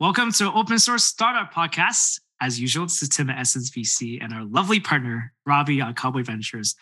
Welcome to Open Source Startup Podcast. As usual, this is Tim at Essence VC and our lovely partner, Robbie on Cowboy Ventures.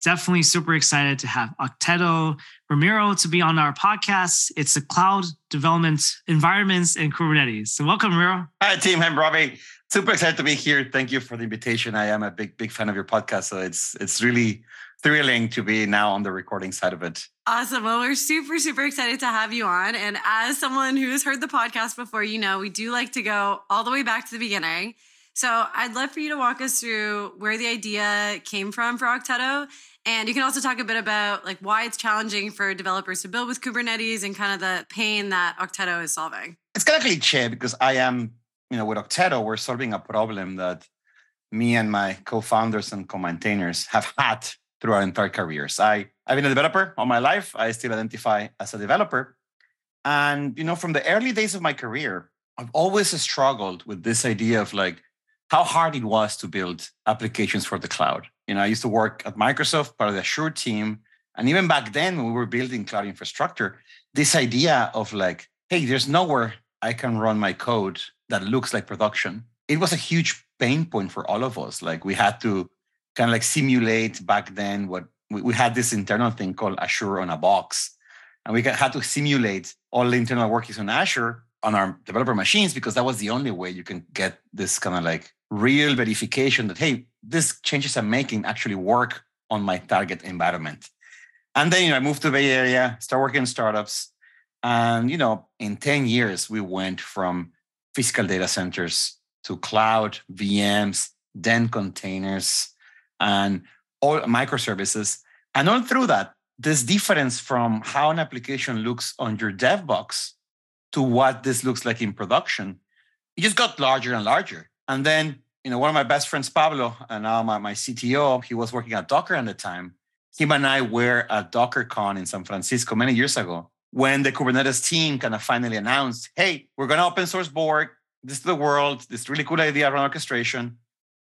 Definitely super excited to have Okteto Ramiro to be on our podcast. It's a cloud development environments and Kubernetes. So welcome, Ramiro. Hi, team. I'm Robbie. Super excited to be here. Thank you for the invitation. I am a big, big fan of your podcast. So it's it's really thrilling to be now on the recording side of it. Awesome. Well, we're super, super excited to have you on. And as someone who has heard the podcast before, you know, we do like to go all the way back to the beginning. So I'd love for you to walk us through where the idea came from for Okteto. And you can also talk a bit about like why it's challenging for developers to build with Kubernetes and kind of the pain that Okteto is solving. It's kind of a cliche because I am, you know, with Okteto, we're solving a problem that me and my co-founders and co-maintainers have had through our entire careers. I, I've been a developer all my life. I still identify as a developer. And, you know, from the early days of my career, I've always struggled with this idea of like how hard it was to build applications for the cloud. You know, I used to work at Microsoft, part of the Azure team. And even back then, when we were building cloud infrastructure, this idea of like, hey, there's nowhere I can run my code that looks like production. It was a huge pain point for all of us. Like we had to kind of like simulate back then what we, we had this internal thing called Azure on a box. And we had to simulate all the internal workings on Azure on our developer machines because that was the only way you can get this kind of like real verification that, hey, these changes I'm making actually work on my target environment. And then, you know, I moved to Bay Area, start working in startups. And, you know, in 10 years, we went from physical data centers to cloud, VMs, then containers, and all microservices. And all through that, this difference from how an application looks on your dev box to what this looks like in production, it just got larger and larger. And then, you know, one of my best friends, Pablo, and now my, my CTO, he was working at Docker at the time. Him and I were at DockerCon in San Francisco many years ago when the Kubernetes team kind of finally announced, hey, we're going to open source Borg. This is the world. This really cool idea around orchestration.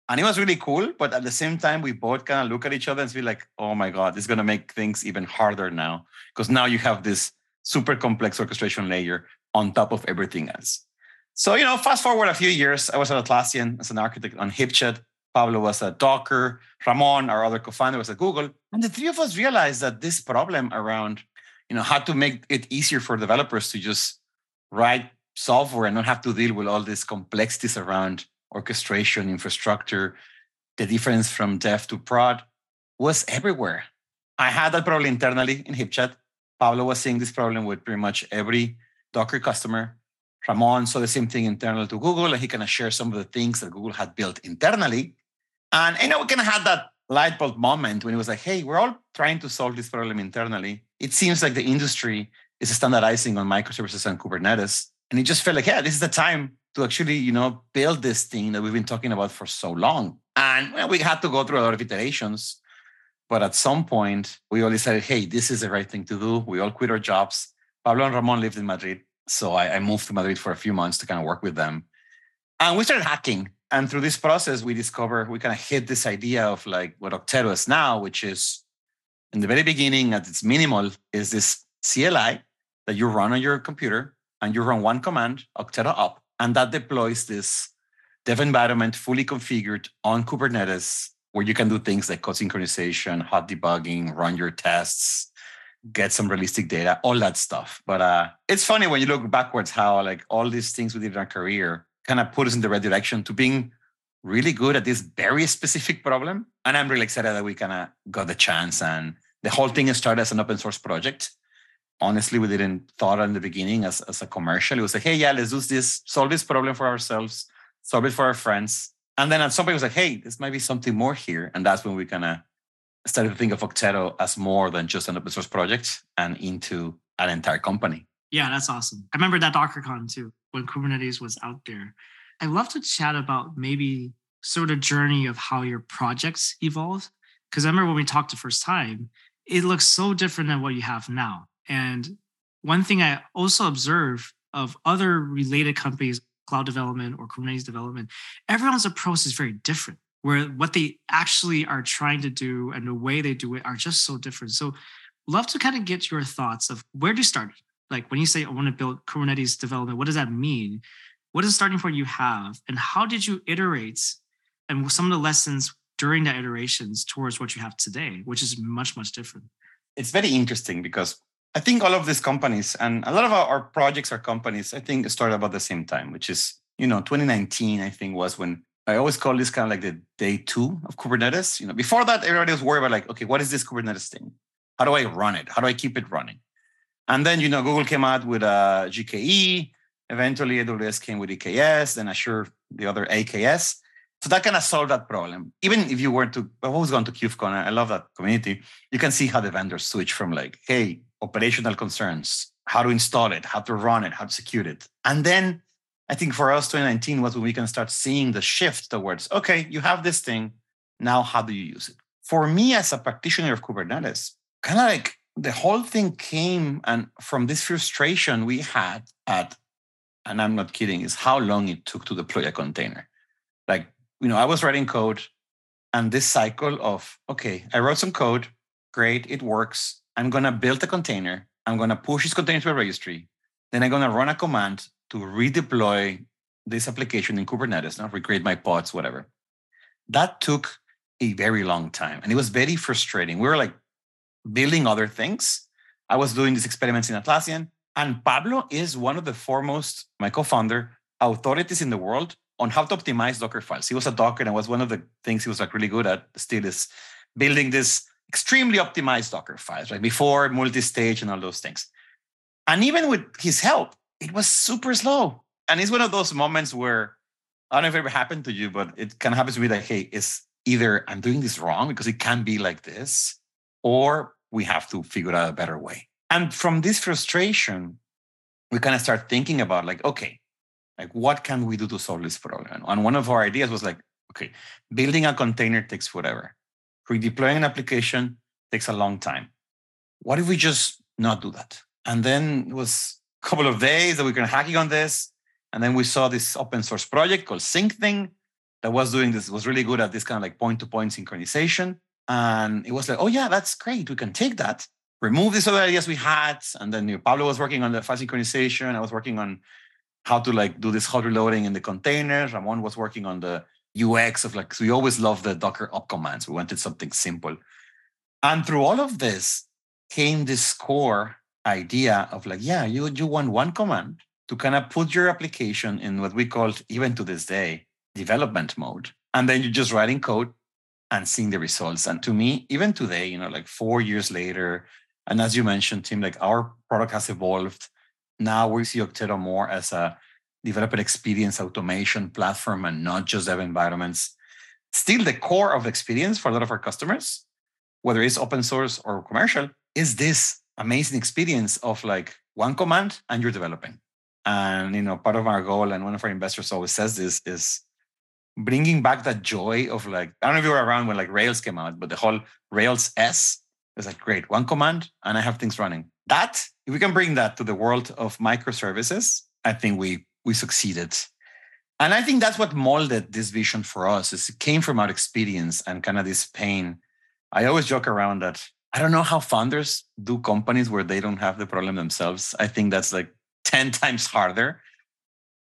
And it was really cool. But at the same time, we both kind of look at each other and be like, oh my God, this is going to make things even harder now. Because now you have this super complex orchestration layer on top of everything else. So, you know, fast forward a few years, I was at Atlassian as an architect on HipChat. Pablo was at Docker. Ramon, our other co-founder, was at Google. And the three of us realized that this problem around, you know, how to make it easier for developers to just write software and not have to deal with all these complexities around orchestration, infrastructure, the difference from dev to prod was everywhere. I had that problem internally in HipChat. Pablo was seeing this problem with pretty much every Docker customer. Ramon saw the same thing internal to Google, and he kind of shared some of the things that Google had built internally. And you know, we kind of had that light bulb moment when it was like, hey, we're all trying to solve this problem internally. It seems like the industry is standardizing on microservices and Kubernetes. And it just felt like, yeah, this is the time to actually, you know, build this thing that we've been talking about for so long. And well, we had to go through a lot of iterations. But at some point, we all decided, hey, this is the right thing to do. We all quit our jobs. Pablo and Ramon lived in Madrid. So I, I moved to Madrid for a few months to kind of work with them. And we started hacking. And through this process, we discovered we kind of hit this idea of like what Okteto is now, which is in the very beginning, at its minimal, is this CLI that you run on your computer and you run one command, Okteto up, and that deploys this dev environment fully configured on Kubernetes, where you can do things like code synchronization, hot debugging, run your tests, get some realistic data, all that stuff. But uh, it's funny when you look backwards how like all these things we did in our career kind of put us in the right direction to being really good at this very specific problem. And I'm really excited that we kind of got the chance. And the whole thing started as an open source project honestly, we didn't thought in the beginning as, as a commercial. It was like, hey, yeah, let's do this, solve this problem for ourselves, solve it for our friends. And then at some point, it was like, hey, this might be something more here. And that's when we kind of started to think of Okteto as more than just an open source project and into an entire company. Yeah, that's awesome. I remember that DockerCon too, when Kubernetes was out there. I'd love to chat about maybe sort of journey of how your projects evolved. Because I remember when we talked the first time, it looks so different than what you have now. And one thing I also observe of other related companies, cloud development or Kubernetes development, everyone's approach is very different. Where what they actually are trying to do and the way they do it are just so different. So, love to kind of get your thoughts of where do you start? Like when you say I want to build Kubernetes development, what does that mean? what is the starting point you have, and how did you iterate, and some of the lessons during that iterations towards what you have today, which is much much different. It's very interesting because I think all of these companies and a lot of our, our projects are companies. I think started about the same time, which is you know 2019. I think was when I always call this kind of like the day two of Kubernetes. You know, before that, everybody was worried about like, okay, what is this Kubernetes thing? How do I run it? How do I keep it running? And then, you know, Google came out with uh, GKE. Eventually, AWS came with EKS, then Azure, the other AKS. So that kind of solved that problem. Even if you were to, I've always gone to KubeCon, I love that community. You can see how the vendors switch from like, hey, operational concerns, how to install it, how to run it, how to secure it. And then I think for us, 2019 was when we can start seeing the shift towards, okay, you have this thing. Now, how do you use it? For me, as a practitioner of Kubernetes, kind of like the whole thing came and from this frustration we had at and i'm not kidding is how long it took to deploy a container like you know i was writing code and this cycle of okay i wrote some code great it works i'm going to build a container i'm going to push this container to a registry then i'm going to run a command to redeploy this application in kubernetes now recreate my pods whatever that took a very long time and it was very frustrating we were like building other things. I was doing these experiments in Atlassian, and Pablo is one of the foremost, my co-founder, authorities in the world on how to optimize Docker files. He was a Docker, and was one of the things he was like really good at. Still is building this extremely optimized Docker files, right before multi-stage and all those things. And even with his help, it was super slow. And it's one of those moments where I don't know if it ever happened to you, but it kind of happens to me like, hey, it's either I'm doing this wrong because it can be like this, or we have to figure out a better way. And from this frustration, we kind of start thinking about like, okay, like what can we do to solve this problem? And one of our ideas was like, okay, building a container takes forever. Redeploying an application takes a long time. What if we just not do that? And then it was a couple of days that we were hacking on this. And then we saw this open source project called Syncthing that was doing this, was really good at this kind of like point to point synchronization. And it was like, oh, yeah, that's great. We can take that, remove these other ideas we had. And then you know, Pablo was working on the fast synchronization. I was working on how to like do this hot reloading in the containers. Ramon was working on the UX of like, so we always love the Docker up commands. We wanted something simple. And through all of this came this core idea of like, yeah, you, you want one command to kind of put your application in what we call, even to this day, development mode. And then you're just writing code and seeing the results. And to me, even today, you know, like four years later, and as you mentioned, Tim, like our product has evolved. Now we see Okteto more as a developer experience automation platform and not just dev environments. Still, the core of experience for a lot of our customers, whether it's open source or commercial, is this amazing experience of like one command and you're developing. And you know, part of our goal, and one of our investors always says this, is bringing back that joy of like I don't know if you were around when like Rails came out, but the whole Rails S is like great one command and I have things running. That if we can bring that to the world of microservices, I think we we succeeded. And I think that's what molded this vision for us. Is it came from our experience and kind of this pain. I always joke around that I don't know how founders do companies where they don't have the problem themselves. I think that's like 10 times harder.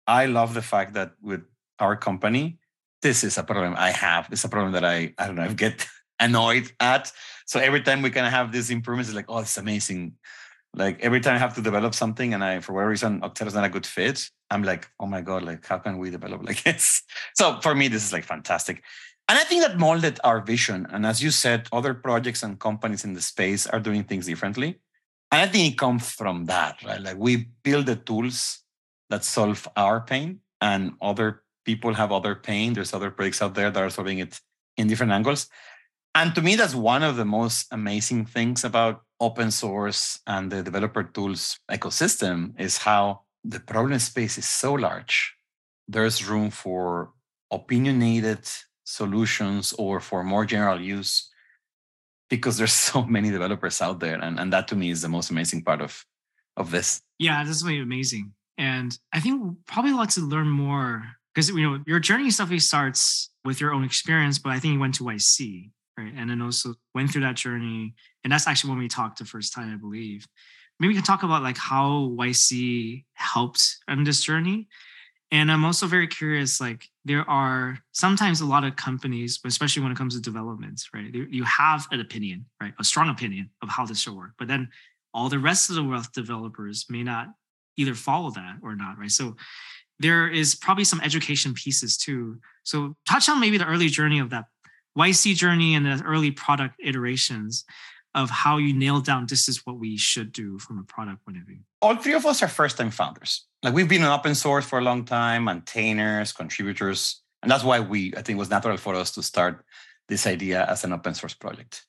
I love the fact that with our company, this is a problem I have. It's a problem that I, I don't know, I get annoyed at. So every time we kind of have these improvements, it's like, oh, it's amazing. Like every time I have to develop something and I, for whatever reason, Okteto's not a good fit, I'm like, oh my God, like how can we develop like this? So for me, this is like fantastic. And I think that molded our vision. And as you said, other projects and companies in the space are doing things differently. And I think it comes from that, right? Like we build the tools that solve our pain and other people have other pain. There's other projects out there that are solving it in different angles. And to me, that's one of the most amazing things about open source and the developer tools ecosystem is how the problem space is so large. There's room for opinionated solutions or for more general use because there's so many developers out there. And, and that to me is the most amazing part of, of this. Yeah, this is really amazing. And I think probably like to learn more because you know your journey definitely starts with your own experience, but I think you went to YC, right? And then also went through that journey. And that's actually when we talked the first time, I believe. Maybe we can talk about like how YC helped in this journey. And I'm also very curious, like there are sometimes a lot of companies, especially when it comes to developments, right? You have an opinion, right? A strong opinion of how this should work. But then all the rest of the wealth developers may not either follow that or not, right? So there is probably some education pieces too. So touch on maybe the early journey of that YC journey and the early product iterations of how you nailed down this is what we should do from a product point of view? All three of us are first time founders. Like we've been in open source for a long time, maintainers, contributors. And that's why we, I think it was natural for us to start this idea as an open source project.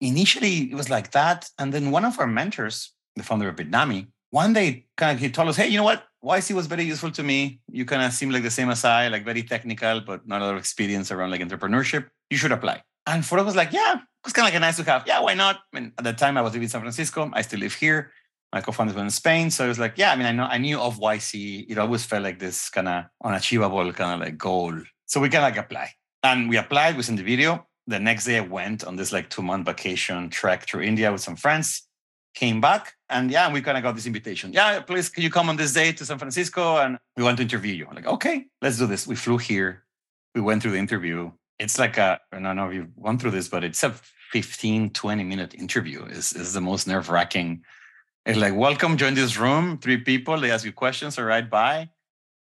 Initially, it was like that. And then one of our mentors, the founder of Bitnami, one day kind of he told us, hey, you know what? YC was very useful to me. You kind of seem like the same as I, like very technical, but not a lot of experience around like entrepreneurship. You should apply. And for us was like, yeah, it's kind of like a nice to have. Yeah, why not? I mean, at the time I was living in San Francisco. I still live here. My co-founders were in Spain. So it was like, yeah, I mean, I know I knew of YC. It always felt like this kind of unachievable kind of like goal. So we can like apply. And we applied, we sent the video. The next day I went on this like two-month vacation trek through India with some friends, came back, and yeah, we kind of got this invitation. Yeah, please, can you come on this day to San Francisco? And we want to interview you. I'm like, okay, let's do this. We flew here. We went through the interview it's like a i don't know if you've gone through this but it's a 15 20 minute interview is is the most nerve wracking it's like welcome join this room three people they ask you questions or right by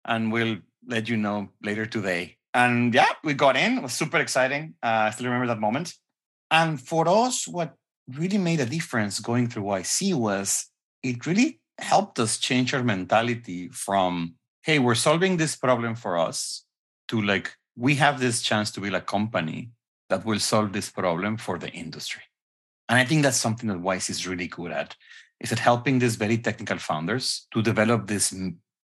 and we'll let you know later today. And yeah we got in it was super exciting uh, i still remember that moment. And for us what really made a difference going through yc was it really helped us change our mentality from hey we're solving this problem for us to like we have this chance to build a company that will solve this problem for the industry. And I think that's something that YC is really good at, is at helping these very technical founders to develop this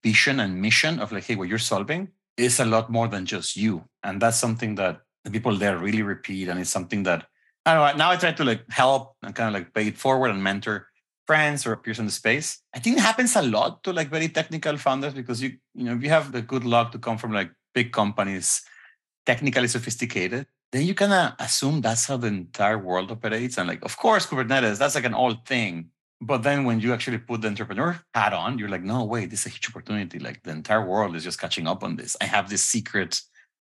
vision and mission of like, hey, what you're solving is a lot more than just you. And that's something that the people there really repeat. And it's something that I don't know, now I try to like help and kind of like pay it forward and mentor friends or peers in the space. I think it happens a lot to like very technical founders because you, you know, if you have the good luck to come from like big companies technically sophisticated, then you kind of assume that's how the entire world operates. And like, of course, Kubernetes, that's like an old thing. But then when you actually put the entrepreneur hat on, you're like, no, wait, this is a huge opportunity. Like the entire world is just catching up on this. I have this secret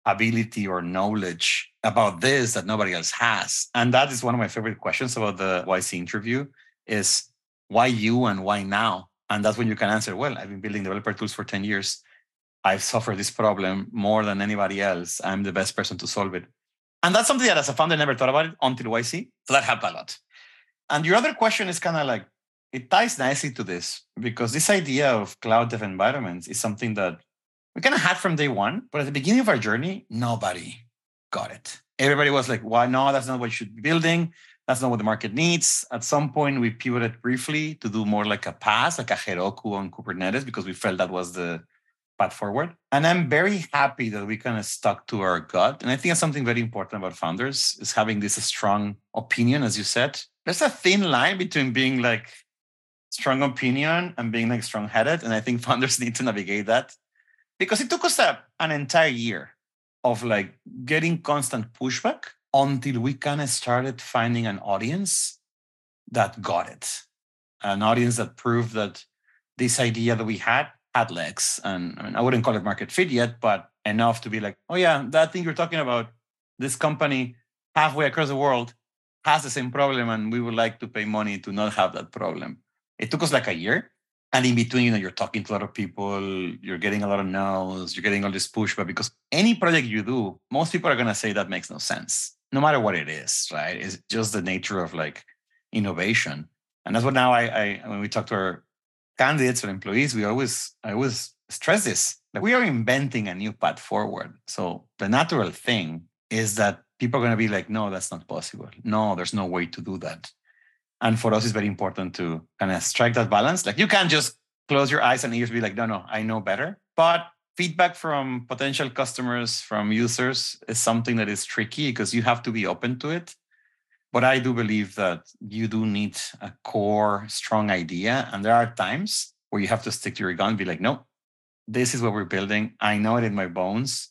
ability or knowledge about this that nobody else has. And that is one of my favorite questions about the YC interview is why you and why now? And that's when you can answer, well, I've been building developer tools for 10 years. I've suffered this problem more than anybody else. I'm the best person to solve it. And that's something that as a founder, never thought about it until YC. So that helped a lot. And your other question is kind of like, it ties nicely to this because this idea of cloud dev environments is something that we kind of had from day one. But at the beginning of our journey, nobody got it. Everybody was like, well, no, that's not what you should be building. That's not what the market needs. At some point, we pivoted briefly to do more like a PaaS, like a Heroku on Kubernetes, because we felt that was the path forward. And I'm very happy that we kind of stuck to our gut. And I think that's something very important about founders is having this strong opinion, as you said. There's a thin line between being like strong opinion and being like strong headed. And I think founders need to navigate that because it took us a, an entire year of like getting constant pushback until we kind of started finding an audience that got it, an audience that proved that this idea that we had had legs. And I mean, I wouldn't call it market fit yet, but enough to be like, oh yeah, that thing you're talking about, this company halfway across the world has the same problem, and we would like to pay money to not have that problem. It took us like a year. And in between, you know, you're talking to a lot of people, you're getting a lot of no's, you're getting all this pushback because any project you do, most people are gonna say that makes no sense, no matter what it is, right? It's just the nature of like innovation. And that's what now I, I when we talk to our candidates or employees, we always I always stress this that we are inventing a new path forward. So the natural thing is that people are going to be like, no, that's not possible. No, there's no way to do that. And for us, it's very important to kind of strike that balance. Like you can't just close your eyes and ears, be like, no, no, I know better. But feedback from potential customers, from users is something that is tricky because you have to be open to it. But I do believe that you do need a core, strong idea. And there are times where you have to stick to your gun, and be like, no, this is what we're building. I know it in my bones.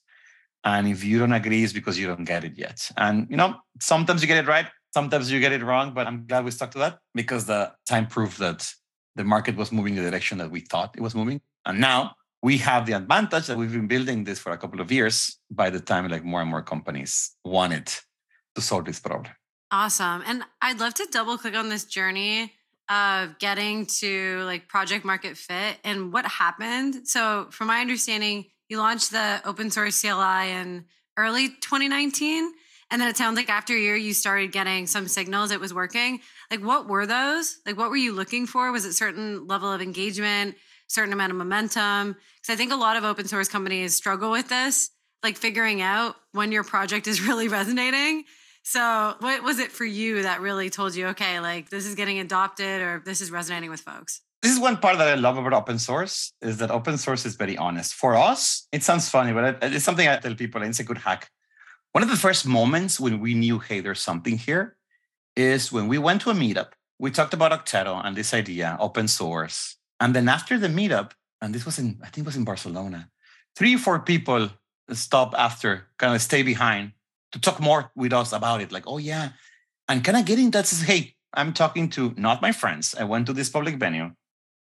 And if you don't agree, it's because you don't get it yet. And, you know, sometimes you get it right, sometimes you get it wrong, but I'm glad we stuck to that because the time proved that the market was moving the direction that we thought it was moving. And now we have the advantage that we've been building this for a couple of years by the time like more and more companies wanted to solve this problem. Awesome. And I'd love to double click on this journey of getting to like project market fit and what happened. So, from my understanding, you launched the open source CLI in early 2019. And then it sounds like after a year, you started getting some signals it was working. Like, what were those? Like, what were you looking for? Was it certain level of engagement, certain amount of momentum? Because I think a lot of open source companies struggle with this, like figuring out when your project is really resonating. So, what was it for you that really told you, okay, like this is getting adopted or this is resonating with folks? This is one part that I love about open source is that open source is very honest. For us, it sounds funny, but it's something I tell people. It's a good hack. One of the first moments when we knew, hey, there's something here, is when we went to a meetup. We talked about Okteto and this idea, open source. And then after the meetup, and this was in, I think it was in Barcelona, three or four people stopped after, kind of stay behind to talk more with us about it. Like, oh yeah, and kind of getting that says, hey, I'm talking to not my friends. I went to this public venue,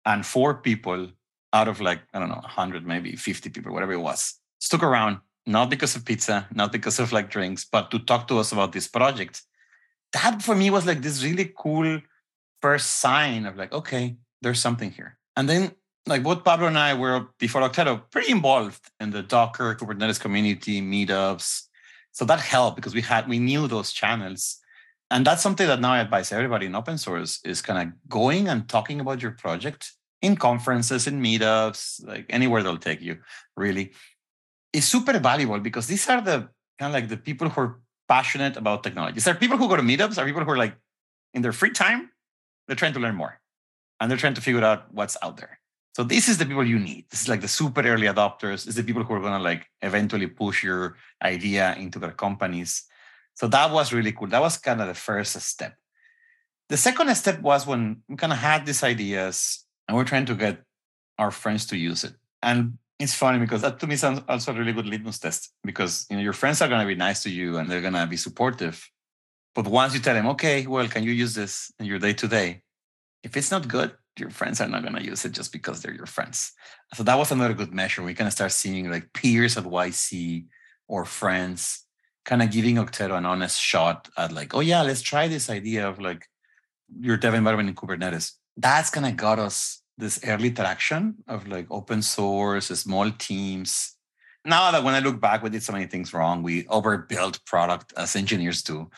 and four people out of like I don't know, 100, maybe 50 people, whatever it was, stuck around not because of pizza, not because of like drinks, but to talk to us about this project. That for me was like this really cool first sign of like, okay, there's something here. And then like both Pablo and I were before Okteto pretty involved in the Docker Kubernetes community meetups, so that helped because we had we knew those channels. And that's something that now I advise everybody in open source is kind of going and talking about your project in conferences, in meetups, like anywhere they'll take you, really. Is super valuable because these are the kind of like the people who are passionate about technology. These are people who go to meetups, are people who are like in their free time, they're trying to learn more and they're trying to figure out what's out there. So this is the people you need. This is like the super early adopters. Is the people who are gonna like eventually push your idea into their companies. So that was really cool. That was kind of the first step. The second step was when we kind of had these ideas and we're trying to get our friends to use it. And it's funny because that to me sounds also a really good litmus test because you know your friends are gonna be nice to you and they're gonna be supportive. But once you tell them, okay, well, can you use this in your day to day? If it's not good, your friends are not going to use it just because they're your friends. So that was another good measure. We kind of start seeing like peers at YC or friends kind of giving Okteto an honest shot at like, oh yeah, let's try this idea of like your dev environment in Kubernetes. That's kind of got us this early traction of like open source, small teams. Now that when I look back, we did so many things wrong. We overbuilt product as engineers do.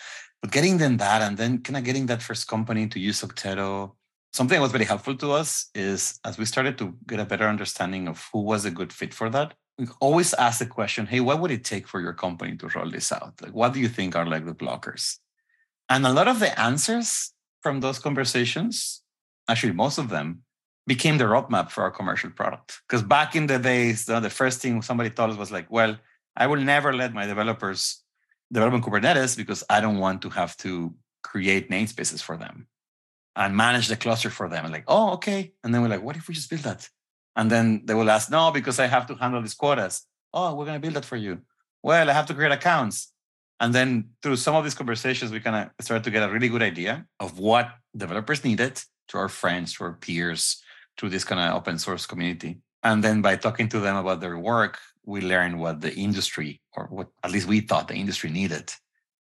But getting them that and then kind of getting that first company to use Okteto something that was very helpful to us is as we started to get a better understanding of who was a good fit for that, we always ask the question, hey, what would it take for your company to roll this out? Like, what do you think are like the blockers? And a lot of the answers from those conversations, actually, most of them, became the roadmap for our commercial product. Because back in the days, the first thing somebody told us was like, well, I will never let my developers develop in Kubernetes because I don't want to have to create namespaces for them and manage the cluster for them. like, oh, okay. And then we're like, what if we just build that? And then they will ask, no, because I have to handle these quotas. Oh, we're going to build that for you. Well, I have to create accounts. And then through some of these conversations, we kind of started to get a really good idea of what developers needed to our friends, to our peers, through this kind of open source community. And then by talking to them about their work, we learned what the industry, or what at least we thought the industry needed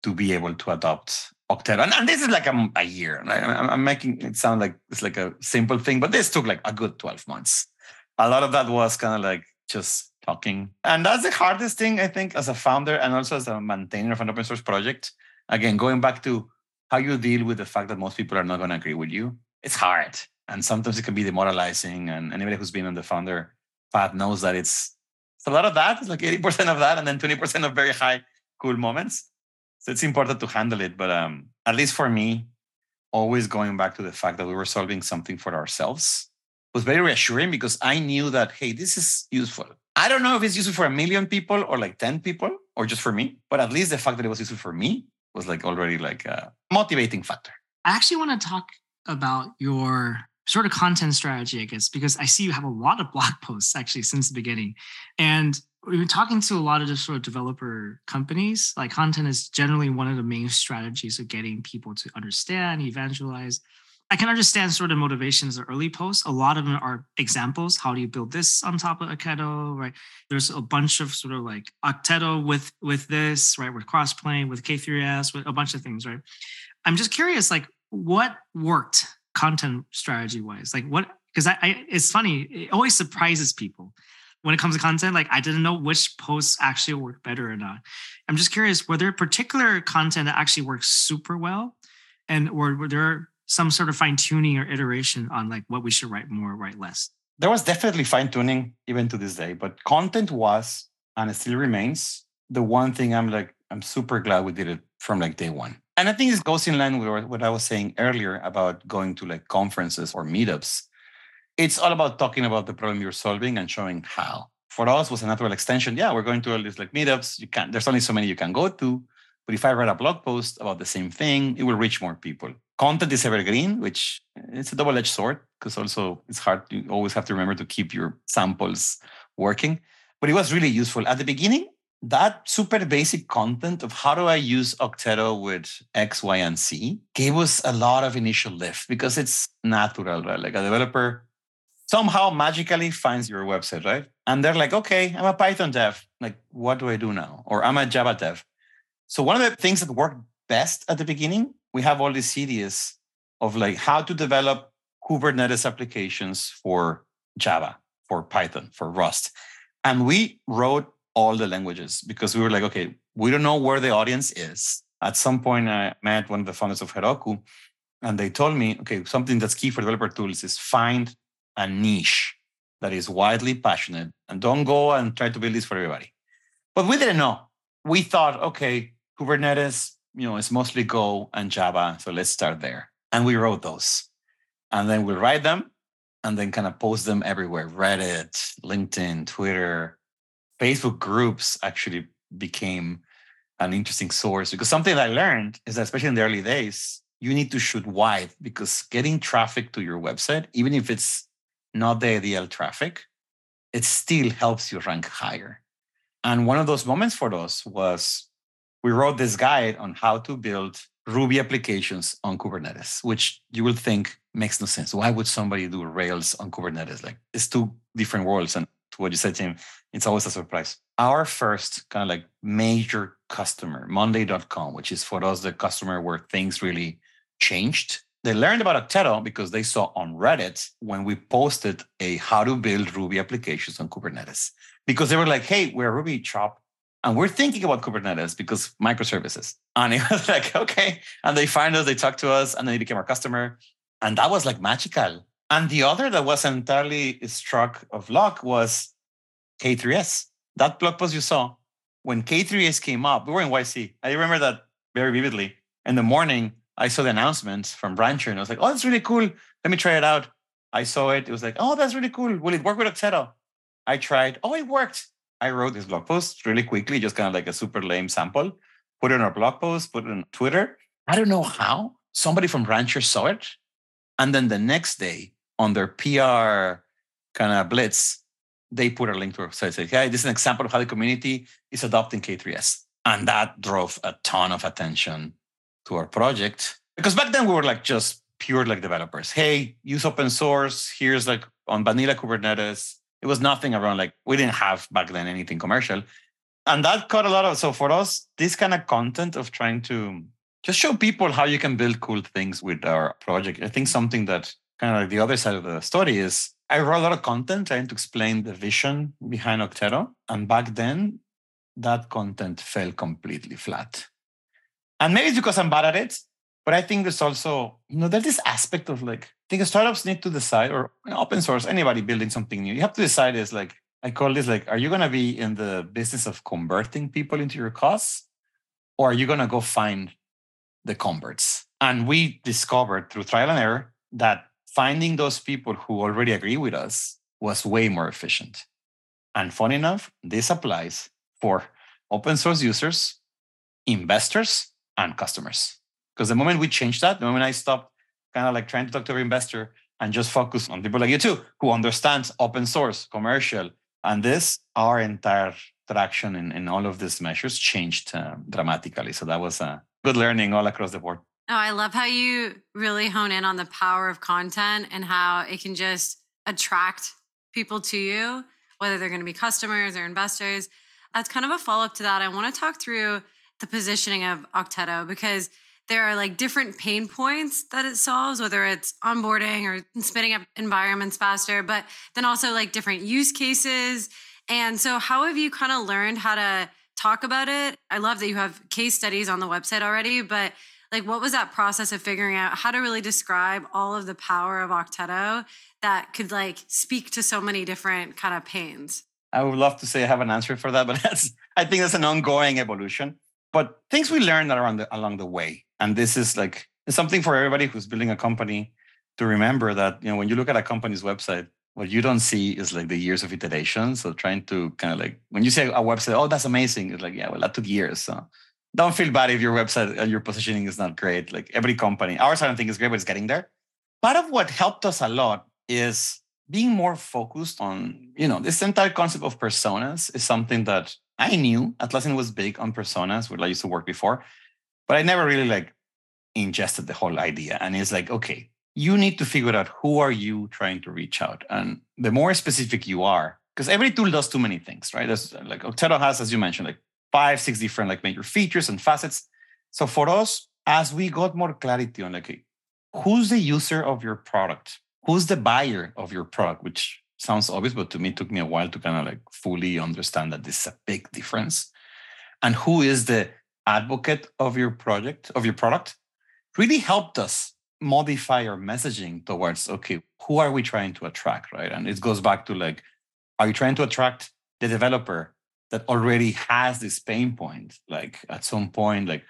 to be able to adopt Okteto. And, and this is like a, a year. I, am making it sound like it's like a simple thing, but this took like a good 12 months. A lot of that was kind of like just talking. And that's the hardest thing, I think, as a founder and also as a maintainer of an open source project. Again, going back to how you deal with the fact that most people are not going to agree with you, it's hard. And sometimes it can be demoralizing. And anybody who's been on the founder path knows that it's, it's a lot of that. It's like 80% of that, and then 20% of very high, cool moments so it's important to handle it. But um, at least for me, always going back to the fact that we were solving something for ourselves was very reassuring because I knew that, hey, this is useful. I don't know if it's useful for a million people or like 10 people or just for me, but at least the fact that it was useful for me was like already like a motivating factor. I actually want to talk about your sort of content strategy, I guess, because I see you have a lot of blog posts actually since the beginning. And we've been talking to a lot of just sort of developer companies. Like content is generally one of the main strategies of getting people to understand, evangelize. I can understand sort of motivations of early posts. A lot of them are examples. How do you build this on top of Okteto, right? There's a bunch of sort of like Okteto with with this, right? With crossplane, with K3S, with a bunch of things, right? I'm just curious, like what worked content strategy wise? Like what? Because I, I, it's funny. It always surprises people when it comes to content. Like I didn't know which posts actually work better or not. I'm just curious. Were there particular content that actually works super well, and or were there some sort of fine tuning or iteration on like what we should write more, write less? There was definitely fine tuning even to this day, but content was and it still remains the one thing I'm like, I'm super glad we did it from like day one. And I think this goes in line with what I was saying earlier about going to like conferences or meetups. It's all about talking about the problem you're solving and showing how. For us was a natural extension. Yeah, we're going to all these like meetups. You can there's only so many you can go to. But if I write a blog post about the same thing, it will reach more people content is evergreen, which eh, it's a double-edged sword because also it's hard. You always have to remember to keep your samples working. But it was really useful at the beginning. That super basic content of how do I use Okteto with X, Y, and Z gave us a lot of initial lift because it's natural, right? Like a developer somehow magically finds your website, right? And they're like, okay, I'm a Python dev. Like, what do I do now? Or I'm a Java dev. So one of the things that worked best at the beginning we have all these CDs of like how to develop Kubernetes applications for Java, for Python, for Rust. And we wrote all the languages because we were like, okay, we don't know where the audience is. At some point, I met one of the founders of Heroku, and they told me, okay, something that's key for developer tools is find a niche that is widely passionate and don't go and try to build this for everybody. But we didn't know. We thought, okay, Kubernetes, you know, it's mostly Go and Java. So let's start there. And we wrote those. And then we write them and then kind of post them everywhere Reddit, LinkedIn, Twitter, Facebook groups actually became an interesting source because something I learned is that, especially in the early days, you need to shoot wide because getting traffic to your website, even if it's not the ideal traffic, it still helps you rank higher. And one of those moments for us was we wrote this guide on how to build Ruby applications on Kubernetes, which you will think makes no sense. Why would somebody do Rails on Kubernetes? Like it's two different worlds. And to what you said, Tim, it's always a surprise. Our first kind of like major customer, Monday.com, which is for us the customer where things really changed. They learned about Okteto because they saw on Reddit when we posted a how to build Ruby applications on Kubernetes. Because they were like, hey, we're a Ruby shop and we're thinking about Kubernetes because microservices. And it was like, okay. And they find us, they talk to us, and then they became our customer. And that was like magical. And the other that was entirely struck of luck was K3S. That blog post you saw, when K3S came up, we were in YC. I remember that very vividly. In the morning, I saw the announcement from Rancher and I was like, oh, that's really cool. Let me try it out. I saw it. It was like, oh, that's really cool. Will it work with Okteto? I tried. Oh, it worked. I wrote this blog post really quickly, just kind of like a super lame sample, put it on a blog post, put it on Twitter. I don't know how somebody from Rancher saw it. And then the next day on their PR kind of blitz, they put a link to our site. Say, hey, this is an example of how the community is adopting K3S. And that drove a ton of attention to our project. Because back then we were like just pure like developers. Hey, use open source. Here's like on vanilla Kubernetes it was nothing around like we didn't have back then anything commercial. And that caught a lot of so for us, this kind of content of trying to just show people how you can build cool things with our project. I think something that kind of like the other side of the story is I wrote a lot of content trying to explain the vision behind Okteto. And back then, that content fell completely flat. And maybe it's because I'm bad at it, but I think there's also, you know, there's this aspect of like, I think startups need to decide, or open source, anybody building something new, you have to decide is like, I call this like, are you going to be in the business of converting people into your cause? Or are you going to go find the converts? And we discovered through trial and error that finding those people who already agree with us was way more efficient. And fun enough, this applies for open source users, investors, and customers. Because the moment we changed that, the moment I stopped kind of like trying to talk to every investor and just focus on people like you too, who understands open source, commercial, and this, our entire traction in, in all of these measures changed uh, dramatically. So that was a good learning all across the board. Oh, I love how you really hone in on the power of content and how it can just attract people to you, whether they're going to be customers or investors. As kind of a follow up to that, I want to talk through the positioning of Okteto because there are like different pain points that it solves, whether it's onboarding or spinning up environments faster, but then also like different use cases. And so, how have you kind of learned how to talk about it? I love that you have case studies on the website already, but like what was that process of figuring out how to really describe all of the power of Okteto that could like speak to so many different kind of pains? I would love to say I have an answer for that, but that's I think that's an ongoing evolution. But things we learned around the, along the way, and this is like something for everybody who's building a company to remember that you know when you look at a company's website, what you don't see is like the years of iteration. So trying to kind of like when you say a website, oh that's amazing, it's like yeah, well that took years. So don't feel bad if your website and your positioning is not great. Like every company, ours I don't think is great, but it's getting there. Part of what helped us a lot is being more focused on, you know, this entire concept of personas is something that I knew Atlassian was big on personas, where I used to work before, but I never really like ingested the whole idea. And it's like, okay, you need to figure out who are you trying to reach out. And the more specific you are, because every tool does too many things, right? There's like Okteto has, as you mentioned, like five, six different like major features and facets. So for us, as we got more clarity on like who's the user of your product, who's the buyer of your product, which sounds obvious, but to me it took me a while to kind of like fully understand that this is a big difference. And who is the advocate of your project, of your product, really helped us modify our messaging towards okay, who are we trying to attract, right? And it goes back to like, are you trying to attract the developer that already has this pain point? Like at some point, like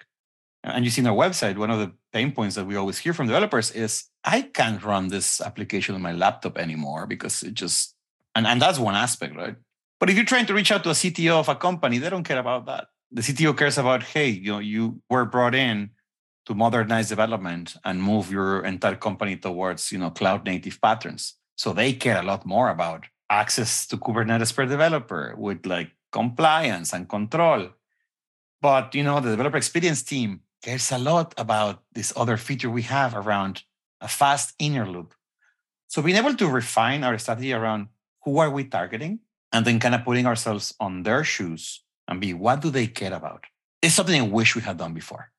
and you see in our website, one of the pain points that we always hear from developers is I can't run this application on my laptop anymore because it just, and, and that's one aspect, right? But if you're trying to reach out to a CTO of a company, they don't care about that. The CTO cares about, hey, you know, you were brought in to modernize development and move your entire company towards, you know, cloud native patterns. So they care a lot more about access to Kubernetes per developer with like compliance and control. But you know, the developer experience team cares a lot about this other feature we have around a fast inner loop. So being able to refine our strategy around who are we targeting and then kind of putting ourselves on their shoes and be what do they care about is something I wish we had done before.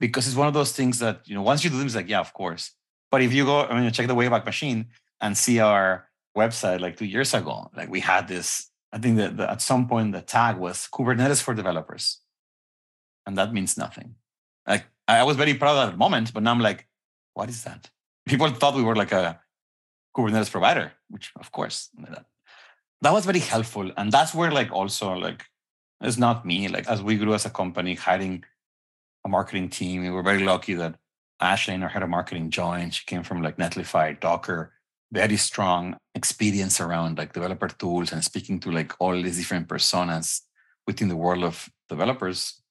Because it's one of those things that, you know, once you do them, it's like, yeah, of course. But if you go, I mean, check the Wayback Machine and see our website like two years ago, like we had this, I think that at some point the tag was Kubernetes for developers. And that means nothing. Like I was very proud at the moment, but now I'm like, what is that? People thought we were like a Kubernetes provider, which of course that, that was very helpful. And that's where like also like it's not me. Like as we grew as a company, hiring a marketing team, we were very lucky that Ashley, our head of marketing, joined. She came from like Netlify, Docker, very strong experience around like developer tools and speaking to like all these different personas within the world of developers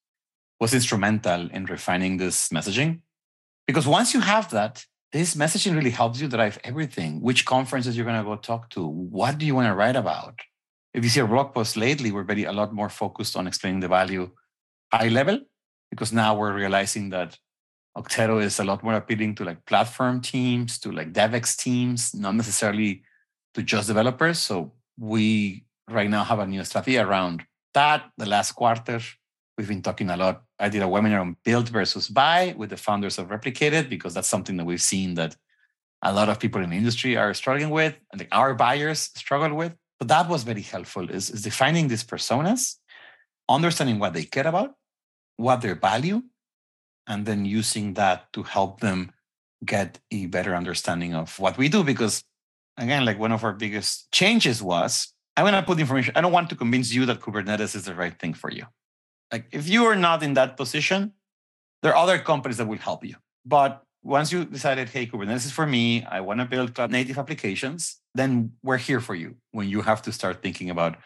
was instrumental in refining this messaging. Because once you have that, this messaging really helps you drive everything. Which conferences you're going to go talk to? What do you want to write about? If you see a blog post lately, we're very a lot more focused on explaining the value high level, because now we're realizing that Okteto is a lot more appealing to like platform teams, to like DevX teams, not necessarily to just developers. So we right now have a new strategy around that. The last quarter, we've been talking a lot I did a webinar on build versus buy with the founders of Replicated because that's something that we've seen that a lot of people in the industry are struggling with, and our buyers struggle with. But that was very helpful is, is defining these personas, understanding what they care about, what their value, and then using that to help them get a better understanding of what we do. Because again, like one of our biggest changes was I'm going to put information. I don't want to convince you that Kubernetes is the right thing for you. Like if you are not in that position, there are other companies that will help you. But once you decided, hey, Kubernetes is for me, I want to build cloud native applications, then we're here for you when you have to start thinking about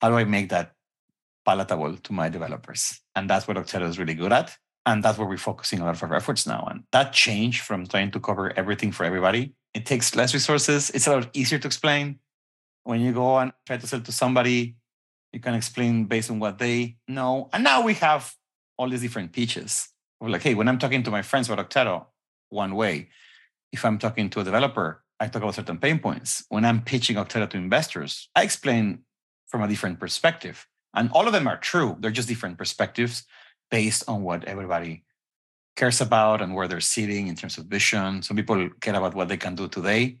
how do I make that palatable to my developers? And that's what Okteto is really good at. And that's where we're focusing a lot of our efforts now. And that change from trying to cover everything for everybody, it takes less resources. It's a lot easier to explain. When you go and try to sell to somebody, you can explain based on what they know. And now we have all these different pitches. like, hey, when I'm talking to my friends about Okteto, one way. If I'm talking to a developer, I talk about certain pain points. When I'm pitching Okteto to investors, I explain from a different perspective. And all of them are true. They're just different perspectives based on what everybody cares about and where they're sitting in terms of vision. Some people care about what they can do today.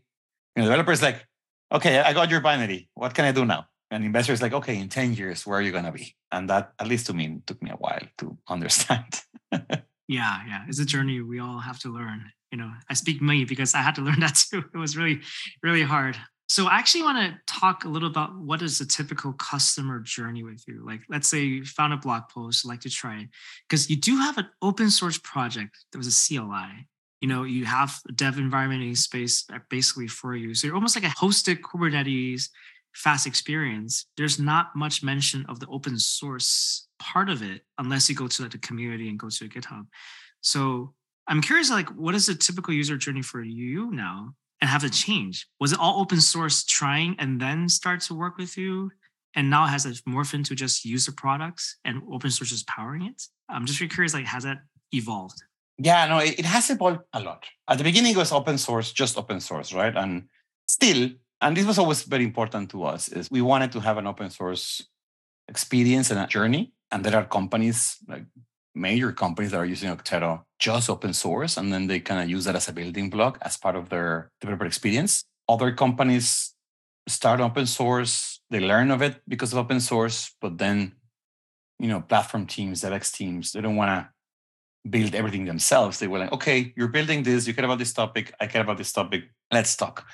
You know, developers like, okay, I got your binary. What can I do now? And investors like, okay, in 10 years, where are you gonna be? And that, at least to me, took me a while to understand. yeah, yeah. It's a journey we all have to learn. You know, I speak me because I had to learn that too. It was really, really hard. So I actually want to talk a little about what is a typical customer journey with you. Like, let's say you found a blog post, like to try it, because you do have an open source project that was a CLI. You know, you have a dev environment in space uh, basically for you. So you're almost like a hosted Kubernetes PaaS experience. There's not much mention of the open source part of it unless you go to like the community and go to GitHub. So I'm curious, like, what is a typical user journey for you now? and have it change? Was it all open source trying and then start to work with you? And now has it morphed into just user products and open source is powering it? I'm just really curious, like, has that evolved? Yeah, no, it, it has evolved a lot. At the beginning, it was open source, just open source, right? And still, and this was always very important to us, is we wanted to have an open source experience and a journey. And there are companies like major companies that are using Okteto just open source, and then they kind of use that as a building block as part of their developer experience. Other companies start open source, they learn of it because of open source, but then, you know, platform teams, DevX teams, they don't want to build everything themselves. They were like, okay, you're building this, you care about this topic, I care about this topic, let's talk.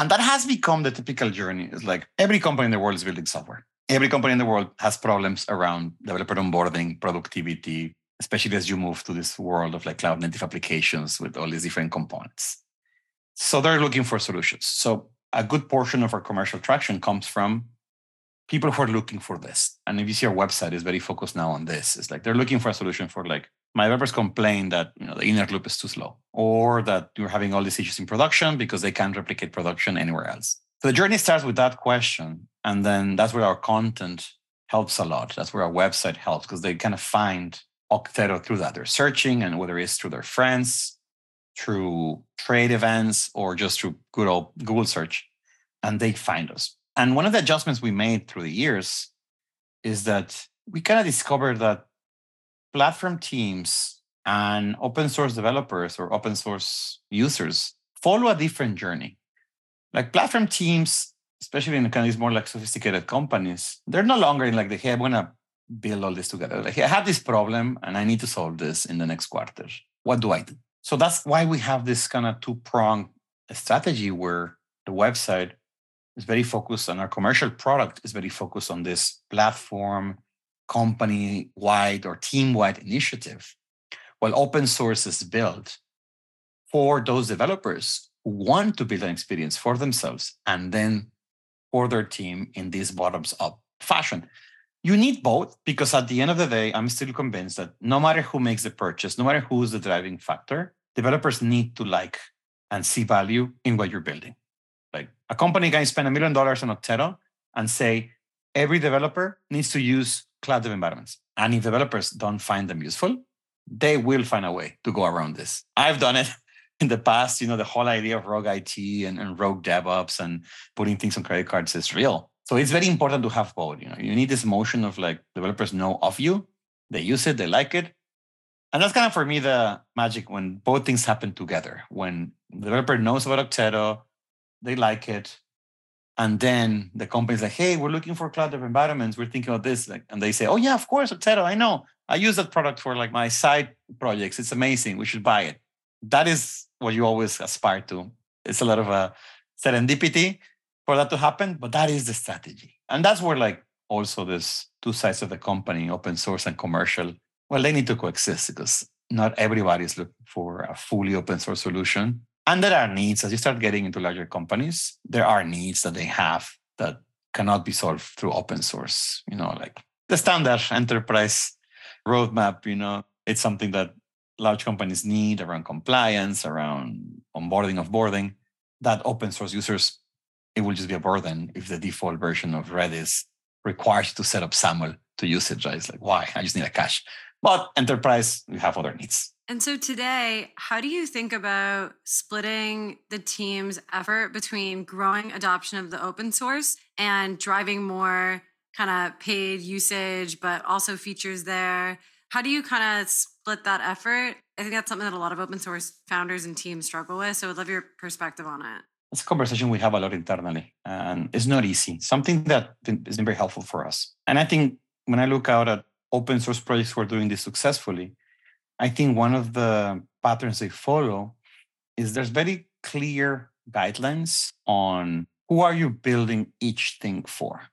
And that has become the typical journey. It's like every company in the world is building software. Every company in the world has problems around developer onboarding, productivity, especially as you move to this world of like cloud native applications with all these different components. So they're looking for solutions. So a good portion of our commercial traction comes from people who are looking for this. And if you see our website is very focused now on this, it's like they're looking for a solution for like my developers complain that you know the inner loop is too slow, or that you're having all these issues in production because they can't replicate production anywhere else. So the journey starts with that question, and then that's where our content helps a lot. That's where our website helps because they kind of find Okteto through that. They're searching, and whether it's through their friends, through trade events, or just through good old Google search, and they find us. And one of the adjustments we made through the years is that we kind of discovered that platform teams and open source developers or open source users follow a different journey. Like platform teams, especially in kind of these more like sophisticated companies, they're no longer in like the hey, I'm gonna build all this together. Like, I have this problem and I need to solve this in the next quarter. What do I do? So that's why we have this kind of two prong strategy where the website is very focused on our commercial product is very focused on this platform, company wide or team wide initiative, while open source is built for those developers who want to build an experience for themselves and then for their team in this bottoms up fashion you need both because at the end of the day, I'm still convinced that no matter who makes the purchase, no matter who's the driving factor, developers need to like and see value in what you're building. Like a company can spend a million dollars on Okteto and say every developer needs to use cloud dev environments. And if developers don't find them useful, they will find a way to go around this. I've done it in the past. You know, the whole idea of rogue IT and, and rogue DevOps and putting things on credit cards is real. So it's very important to have both. You know, you need this motion of like developers know of you, they use it, they like it. And that's kind of for me the magic when both things happen together. When the developer knows about Okteto, they like it. And then the company's like, hey, we're looking for cloud dev environments. We're thinking about this. Like, and they say, oh yeah, of course, Okteto, I know. I use that product for like my side projects. It's amazing. We should buy it. That is what you always aspire to. It's a lot of a serendipity for that to happen, but that is the strategy. And that's where like also this two sides of the company, open source and commercial, well, they need to coexist because not everybody is looking for a fully open source solution. And there are needs as you start getting into larger companies, there are needs that they have that cannot be solved through open source. You know, like the standard enterprise roadmap, you know, it's something that large companies need around compliance, around onboarding, offboarding, that open source users it will just be a burden if the default version of Redis requires you to set up SAML to use it. Right? It's like, why? I just need a cache. But enterprise, we have other needs. And so today, how do you think about splitting the team's effort between growing adoption of the open source and driving more kind of paid usage, but also features there? How do you kind of split that effort? I think that's something that a lot of open source founders and teams struggle with. So I'd love your perspective on it. It's a conversation we have a lot internally, and it's not easy. Something that has been very helpful for us. And I think when I look out at open source projects who are doing this successfully, I think one of the patterns they follow is there's very clear guidelines on who are you building each thing for.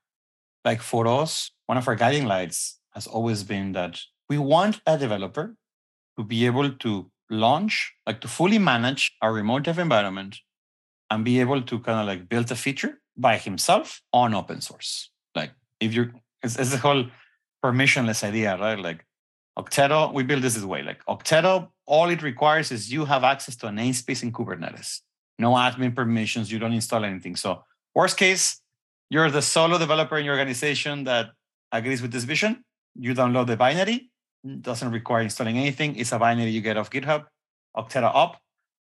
Like for us, one of our guiding lights has always been that we want a developer to be able to launch, like to fully manage our remote dev environment and be able to kind of like build a feature by himself on open source. Like if you're, it's, it's the whole permissionless idea, right? Like Okteto, we build this this way. Like Okteto, all it requires is you have access to a namespace in Kubernetes. No admin permissions, you don't install anything. So worst case, you're the solo developer in your organization that agrees with this vision. You download the binary, doesn't require installing anything. It's a binary you get off GitHub, Okteto up,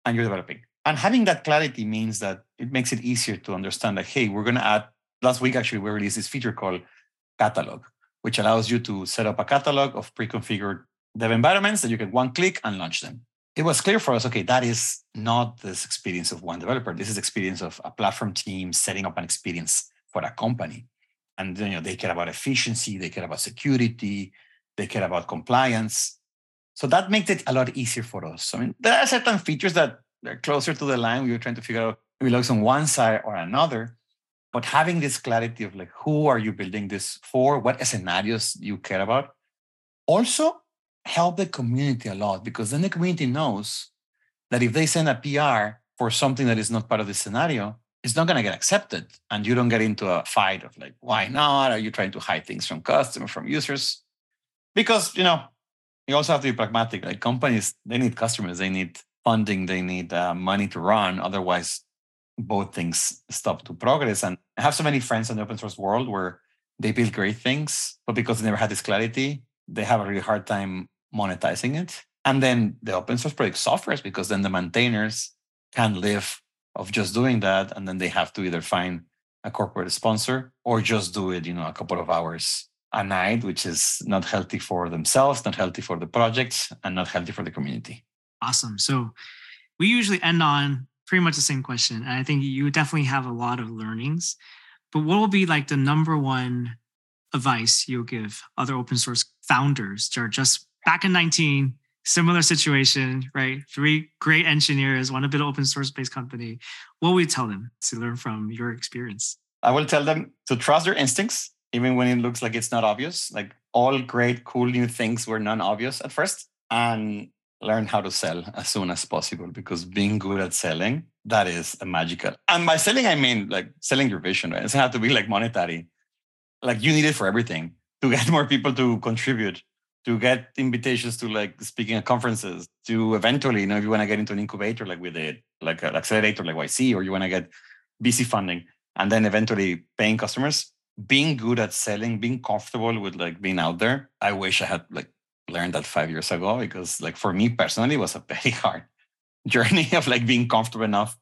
and you're developing. And having that clarity means that it makes it easier to understand that, hey, we're gonna add, last week actually, we released this feature called catalog which allows you to set up a catalog of pre-configured dev environments that you can one click and launch them. It was clear for us, okay, that is not this experience of one developer. This is experience of a platform team setting up an experience for a company. And you know, they care about efficiency, they care about security, they care about compliance. So that makes it a lot easier for us. I mean, there are certain features that are closer to the line. We were trying to figure out we look on one side or another but having this clarity of like who are you building this for? What scenarios you care about? Also help the community a lot because then the community knows that if they send a pr for something that is not part of the scenario it's not going to get accepted and you don't get into a fight of like why not? Are you trying to hide things from customers from users? Because you know you also have to be pragmatic like companies they need customers they need funding they need uh, money to run otherwise both things stop to progress. And I have so many friends in the open source world where they build great things, but because they never had this clarity, they have a really hard time monetizing it. And then the open source project suffers because then the maintainers can't live of just doing that. And then they have to either find a corporate sponsor or just do it, you know, a couple of hours a night, which is not healthy for themselves, not healthy for the project, and not healthy for the community. Awesome. So we usually end on pretty much the same question. And I think you definitely have a lot of learnings. But what will be like the number one advice you'll give other open source founders that are just back in 19, similar situation, right? Three great engineers, want to build an open source based company. What will you tell them to learn from your experience? I will tell them to trust their instincts, even when it looks like it's not obvious. Like all great, cool new things were non obvious at first. And learn how to sell as soon as possible because being good at selling that is a magical and by selling i mean like selling your vision right? It doesn't have to be like monetary. Like you need it for everything to get more people to contribute to get invitations to like speaking at conferences to eventually you know if you want to get into an incubator like we did like an accelerator like yc or you want to get vc funding and then eventually paying customers being good at selling being comfortable with like being out there i wish i had like learned that five years ago because like for me personally it was a very hard journey of like being comfortable enough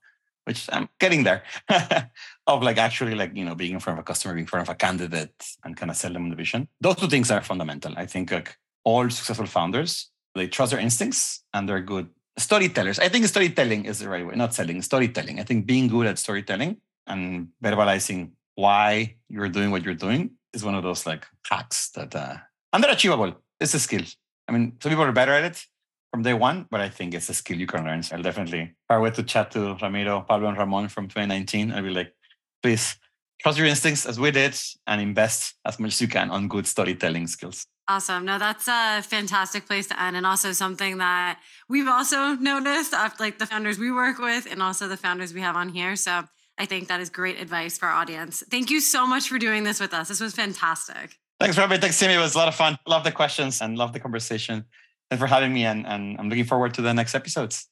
which i'm getting there of like actually like you know being in front of a customer being in front of a candidate and kind of sell them the vision. Those two things are fundamental. I think like all successful founders they trust their instincts and they're good storytellers. I think storytelling is the right way not selling storytelling. I think being good at storytelling and verbalizing why you're doing what you're doing is one of those like hacks that uh and they're achievable it's a skill. I mean, some people are better at it from day one, but I think it's a skill you can learn. So I'll definitely, if I were to chat to Ramiro, Pablo, and Ramon from 2019, I'd be like, please trust your instincts as we did and invest as much as you can on good storytelling skills. Awesome. No, that's a fantastic place to end. And also something that we've also noticed after like the founders we work with and also the founders we have on here. So I think that is great advice for our audience. Thank you so much for doing this with us. This was fantastic. Thanks, Robbie. Thanks, Timmy. It was a lot of fun. Love the questions and love the conversation. Thanks for having me. And, and I'm looking forward to the next episodes.